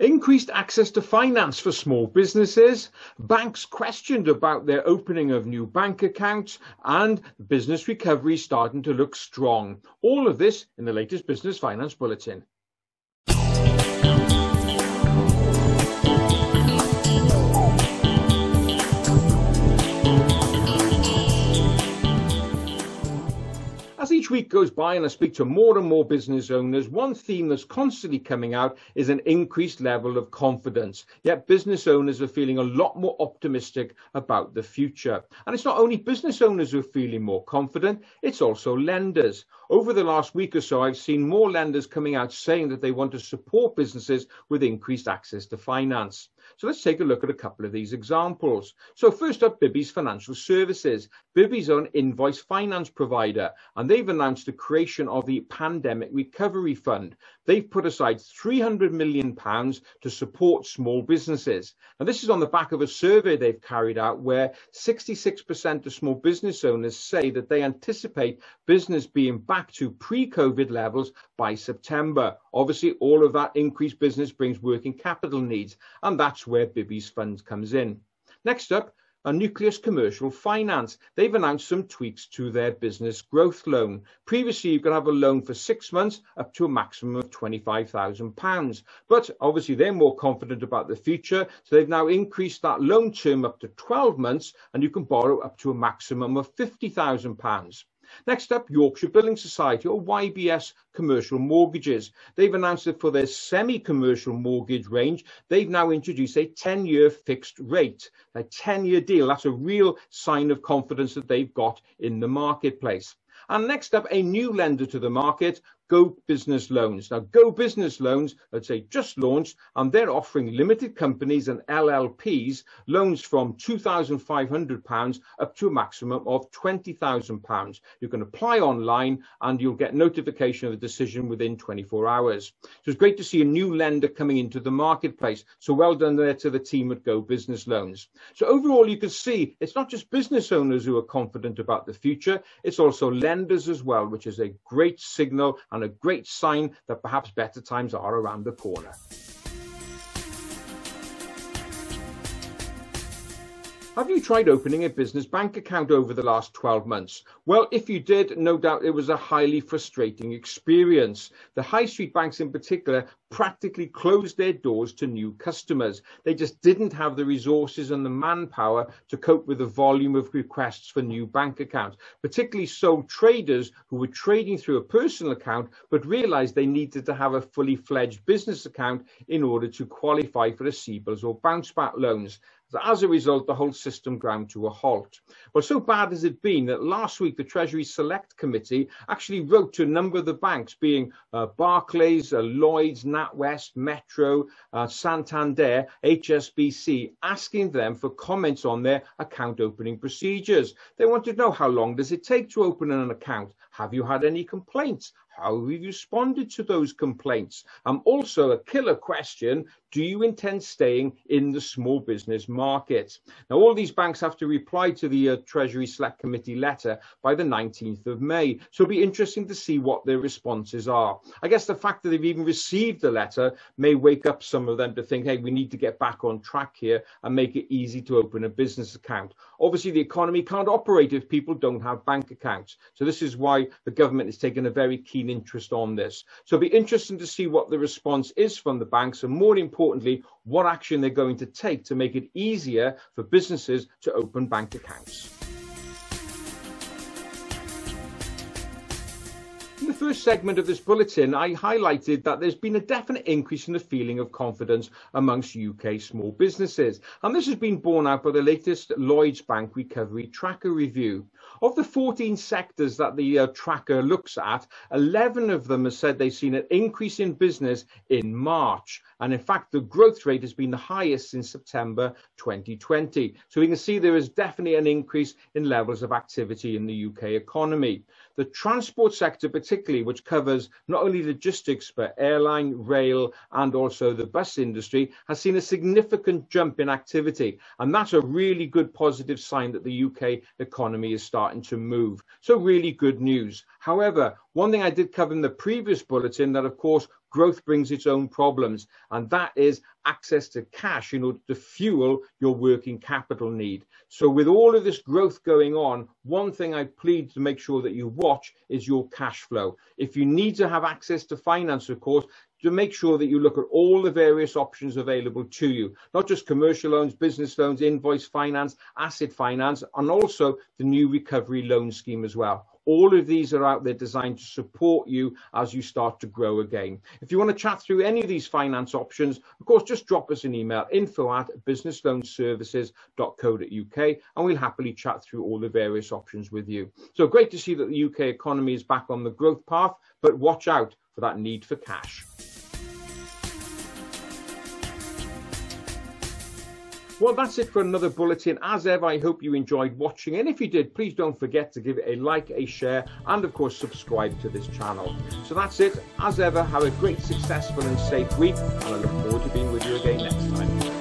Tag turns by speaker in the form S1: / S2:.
S1: Increased access to finance for small businesses, banks questioned about their opening of new bank accounts, and business recovery starting to look strong. All of this in the latest Business Finance Bulletin. As each week goes by and I speak to more and more business owners, one theme that's constantly coming out is an increased level of confidence. Yet business owners are feeling a lot more optimistic about the future. And it's not only business owners who are feeling more confident, it's also lenders. Over the last week or so, I've seen more lenders coming out saying that they want to support businesses with increased access to finance. So let's take a look at a couple of these examples. So first up, Bibby's Financial Services. Bibby's an invoice finance provider, and they've announced the creation of the Pandemic Recovery Fund. They've put aside 300 million pounds to support small businesses. And this is on the back of a survey they've carried out where 66% of small business owners say that they anticipate business being back to pre-COVID levels by September. Obviously, all of that increased business brings working capital needs, and that's where Bibby's Fund comes in. Next up, a Nucleus Commercial Finance. They've announced some tweaks to their business growth loan. Previously, you could have a loan for six months up to a maximum of £25,000. But obviously, they're more confident about the future. So they've now increased that loan term up to 12 months and you can borrow up to a maximum of £50,000. Next up, Yorkshire Building Society or YBS Commercial Mortgages. They've announced that for their semi-commercial mortgage range, they've now introduced a 10-year fixed rate, a 10-year deal. That's a real sign of confidence that they've got in the marketplace. And next up, a new lender to the market, Go Business Loans. Now, Go Business Loans, let's say, just launched, and they're offering limited companies and LLPs loans from £2,500 up to a maximum of £20,000. You can apply online and you'll get notification of the decision within 24 hours. So it's great to see a new lender coming into the marketplace. So well done there to the team at Go Business Loans. So overall, you can see it's not just business owners who are confident about the future, it's also lenders as well, which is a great signal and a great sign that perhaps better times are around the corner. Have you tried opening a business bank account over the last 12 months? Well, if you did, no doubt it was a highly frustrating experience. The high street banks in particular practically closed their doors to new customers. They just didn't have the resources and the manpower to cope with the volume of requests for new bank accounts, particularly sole traders who were trading through a personal account but realized they needed to have a fully fledged business account in order to qualify for the CBILS or bounce back loans. As a result, the whole system ground to a halt. Well, so bad has it been that last week the Treasury Select Committee actually wrote to a number of the banks, being uh, Barclays, uh, Lloyds, NatWest, Metro, uh, Santander, HSBC, asking them for comments on their account opening procedures. They wanted to know how long does it take to open an account? Have you had any complaints? How have you responded to those complaints? Um, also, a killer question do you intend staying in the small business market? Now, all these banks have to reply to the uh, Treasury Select Committee letter by the 19th of May. So it'll be interesting to see what their responses are. I guess the fact that they've even received the letter may wake up some of them to think, hey, we need to get back on track here and make it easy to open a business account. Obviously, the economy can't operate if people don't have bank accounts. So this is why the government is taking a very keen interest on this. So it'll be interesting to see what the response is from the banks and more importantly, what action they're going to take to make it easier for businesses to open bank accounts. First segment of this bulletin, I highlighted that there's been a definite increase in the feeling of confidence amongst UK small businesses. And this has been borne out by the latest Lloyds Bank Recovery Tracker review. Of the 14 sectors that the uh, tracker looks at, 11 of them have said they've seen an increase in business in March. And in fact, the growth rate has been the highest since September 2020. So we can see there is definitely an increase in levels of activity in the UK economy. The transport sector, particularly, which covers not only logistics, but airline, rail, and also the bus industry, has seen a significant jump in activity. And that's a really good positive sign that the UK economy is starting to move. So really good news. However, one thing I did cover in the previous bulletin that, of course, growth brings its own problems, and that is access to cash in order to fuel your working capital need. So with all of this growth going on, one thing I plead to make sure that you watch is your cash flow. If you need to have access to finance, of course, to make sure that you look at all the various options available to you, not just commercial loans, business loans, invoice finance, asset finance, and also the new recovery loan scheme as well. All of these are out there designed to support you as you start to grow again. If you want to chat through any of these finance options, of course, just drop us an email, info at businessloanservices.co.uk, and we'll happily chat through all the various options with you. So great to see that the UK economy is back on the growth path, but watch out for that need for cash. Well, that's it for another bulletin. As ever, I hope you enjoyed watching. And if you did, please don't forget to give it a like, a share, and of course, subscribe to this channel. So that's it. As ever, have a great, successful, and safe week. And I look forward to being with you again